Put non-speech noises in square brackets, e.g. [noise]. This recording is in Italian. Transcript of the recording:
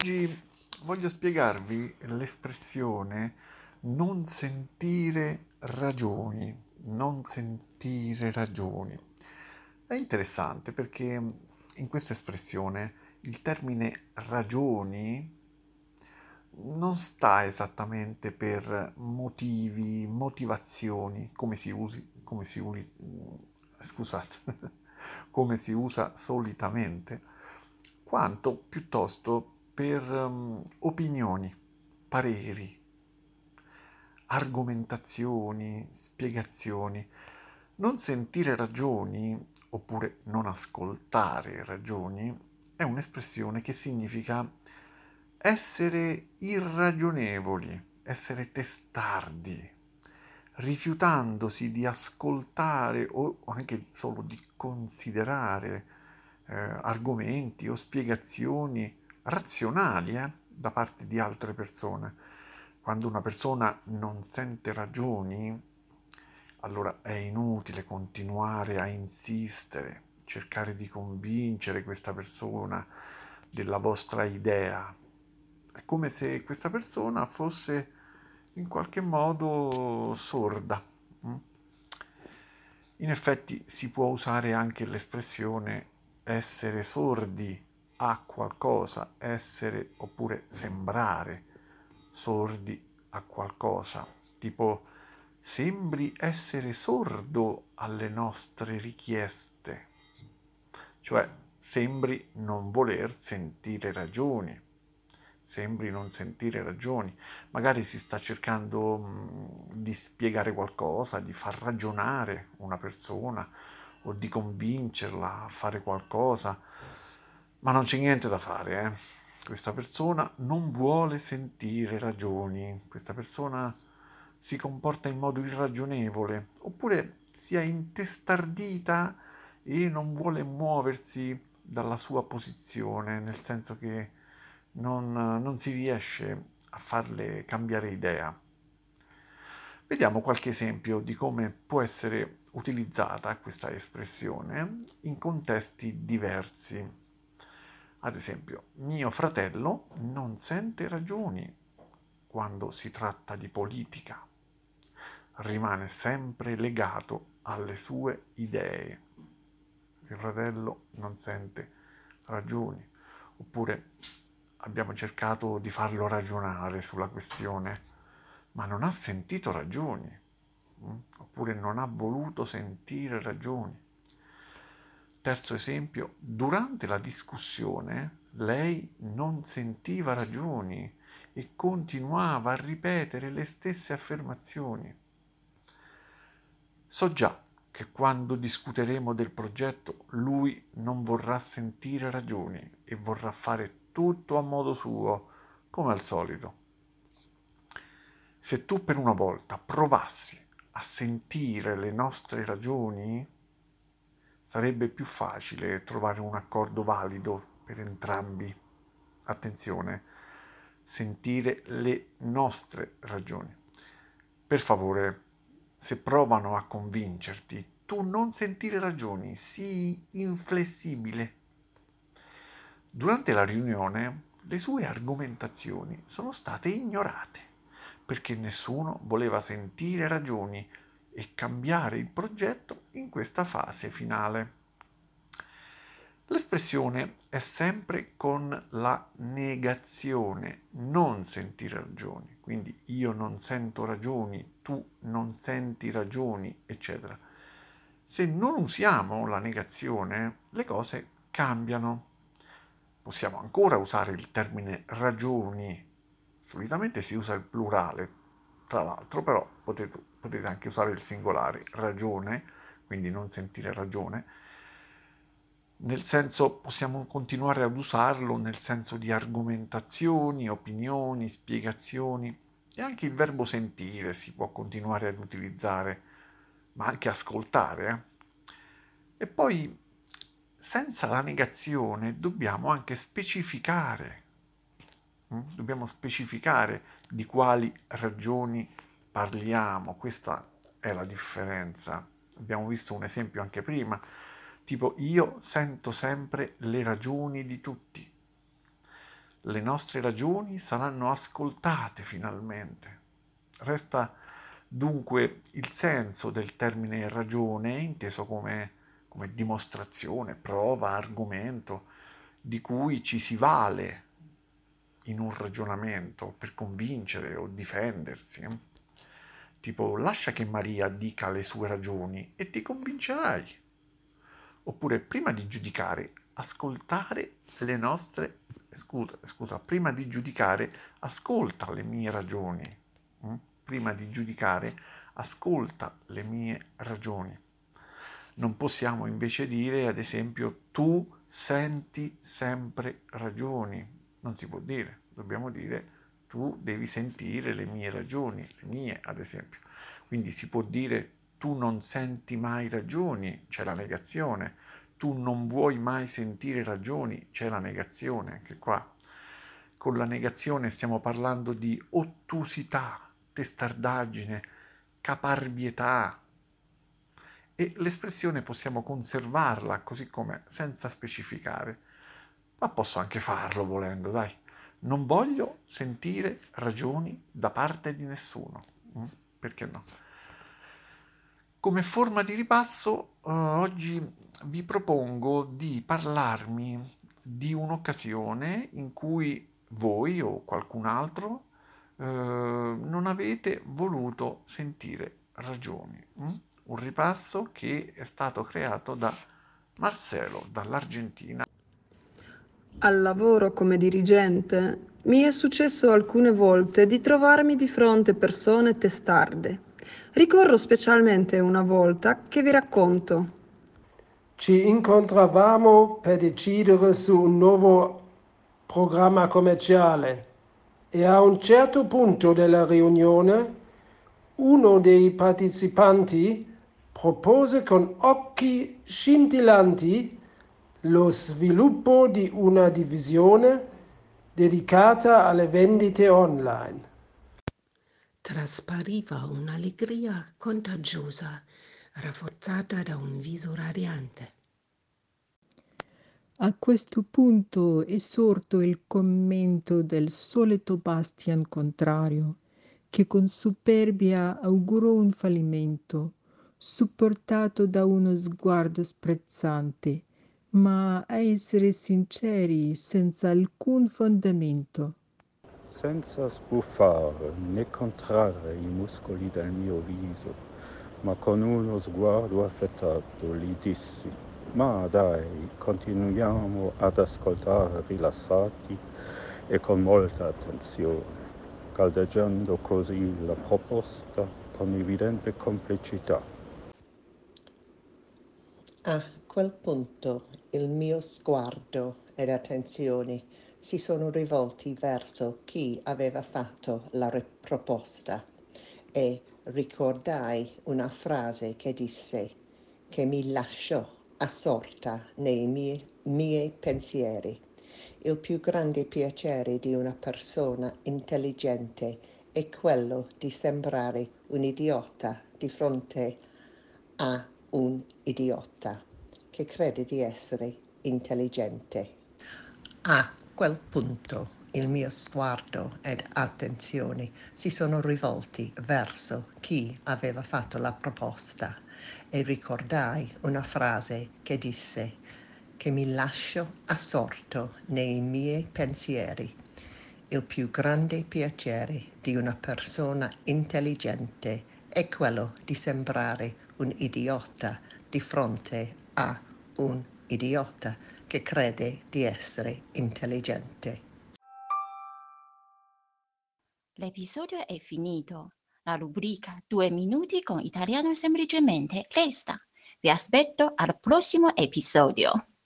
Oggi voglio spiegarvi l'espressione non sentire ragioni, non sentire ragioni. È interessante perché in questa espressione il termine ragioni non sta esattamente per motivi, motivazioni, come si usi, come si usi, scusate, [laughs] come si usa solitamente, quanto piuttosto per um, opinioni, pareri, argomentazioni, spiegazioni. Non sentire ragioni oppure non ascoltare ragioni è un'espressione che significa essere irragionevoli, essere testardi, rifiutandosi di ascoltare o anche solo di considerare eh, argomenti o spiegazioni razionali eh, da parte di altre persone. Quando una persona non sente ragioni, allora è inutile continuare a insistere, cercare di convincere questa persona della vostra idea. È come se questa persona fosse in qualche modo sorda. Mm? In effetti si può usare anche l'espressione essere sordi a qualcosa, essere oppure sembrare sordi a qualcosa, tipo sembri essere sordo alle nostre richieste, cioè sembri non voler sentire ragioni, sembri non sentire ragioni, magari si sta cercando mh, di spiegare qualcosa, di far ragionare una persona o di convincerla a fare qualcosa ma non c'è niente da fare, eh. Questa persona non vuole sentire ragioni, questa persona si comporta in modo irragionevole, oppure si è intestardita e non vuole muoversi dalla sua posizione, nel senso che non, non si riesce a farle cambiare idea. Vediamo qualche esempio di come può essere utilizzata questa espressione in contesti diversi. Ad esempio, mio fratello non sente ragioni quando si tratta di politica, rimane sempre legato alle sue idee. Mio fratello non sente ragioni, oppure abbiamo cercato di farlo ragionare sulla questione, ma non ha sentito ragioni, mm? oppure non ha voluto sentire ragioni. Terzo esempio, durante la discussione lei non sentiva ragioni e continuava a ripetere le stesse affermazioni. So già che quando discuteremo del progetto lui non vorrà sentire ragioni e vorrà fare tutto a modo suo, come al solito. Se tu per una volta provassi a sentire le nostre ragioni, sarebbe più facile trovare un accordo valido per entrambi. Attenzione, sentire le nostre ragioni. Per favore, se provano a convincerti, tu non sentire ragioni, sii inflessibile. Durante la riunione le sue argomentazioni sono state ignorate perché nessuno voleva sentire ragioni e cambiare il progetto in questa fase finale. L'espressione è sempre con la negazione, non sentire ragioni, quindi io non sento ragioni, tu non senti ragioni, eccetera. Se non usiamo la negazione, le cose cambiano. Possiamo ancora usare il termine ragioni, solitamente si usa il plurale, tra l'altro però potete, potete anche usare il singolare ragione, quindi non sentire ragione, nel senso possiamo continuare ad usarlo nel senso di argomentazioni, opinioni, spiegazioni e anche il verbo sentire si può continuare ad utilizzare, ma anche ascoltare. Eh? E poi senza la negazione dobbiamo anche specificare Mm? Dobbiamo specificare di quali ragioni parliamo, questa è la differenza. Abbiamo visto un esempio anche prima, tipo io sento sempre le ragioni di tutti. le nostre ragioni saranno ascoltate finalmente. Resta dunque il senso del termine ragione, inteso come, come dimostrazione, prova, argomento, di cui ci si vale in un ragionamento per convincere o difendersi. Tipo, lascia che Maria dica le sue ragioni e ti convincerai. Oppure, prima di giudicare, ascoltare le nostre... Scusa, scusa prima di giudicare, ascolta le mie ragioni. Mm? Prima di giudicare, ascolta le mie ragioni. Non possiamo invece dire, ad esempio, tu senti sempre ragioni. Non si può dire, dobbiamo dire tu devi sentire le mie ragioni, le mie ad esempio. Quindi si può dire tu non senti mai ragioni, c'è la negazione, tu non vuoi mai sentire ragioni, c'è la negazione, anche qua. Con la negazione stiamo parlando di ottusità, testardaggine, caparbietà. E l'espressione possiamo conservarla così come senza specificare, ma posso anche farlo volendo, dai. Non voglio sentire ragioni da parte di nessuno. Mm? Perché no? Come forma di ripasso, eh, oggi vi propongo di parlarmi di un'occasione in cui voi o qualcun altro eh, non avete voluto sentire ragioni. Mm? Un ripasso che è stato creato da Marcelo, dall'Argentina. Al lavoro come dirigente mi è successo alcune volte di trovarmi di fronte persone testarde. Ricordo specialmente una volta che vi racconto. Ci incontravamo per decidere su un nuovo programma commerciale e a un certo punto della riunione uno dei partecipanti propose con occhi scintillanti lo sviluppo di una divisione dedicata alle vendite online. Traspariva un'allegria contagiosa, rafforzata da un viso radiante. A questo punto è sorto il commento del solito Bastian contrario, che con superbia augurò un fallimento, supportato da uno sguardo sprezzante ma a essere sinceri senza alcun fondamento. Senza sbuffare né contrarre i muscoli del mio viso, ma con uno sguardo affettato gli dissi, ma dai, continuiamo ad ascoltare rilassati e con molta attenzione, caldeggiando così la proposta con evidente complicità. A quel punto il mio sguardo ed attenzione si sono rivolti verso chi aveva fatto la proposta e ricordai una frase che disse che mi lasciò assorta nei miei, miei pensieri. Il più grande piacere di una persona intelligente è quello di sembrare un idiota di fronte a un idiota che crede di essere intelligente. A quel punto il mio sguardo ed attenzione si sono rivolti verso chi aveva fatto la proposta e ricordai una frase che disse che mi lascio assorto nei miei pensieri. Il più grande piacere di una persona intelligente è quello di sembrare un idiota di fronte a un idiota che crede di essere intelligente. L'episodio è finito. La rubrica Due minuti con italiano semplicemente resta. Vi aspetto al prossimo episodio.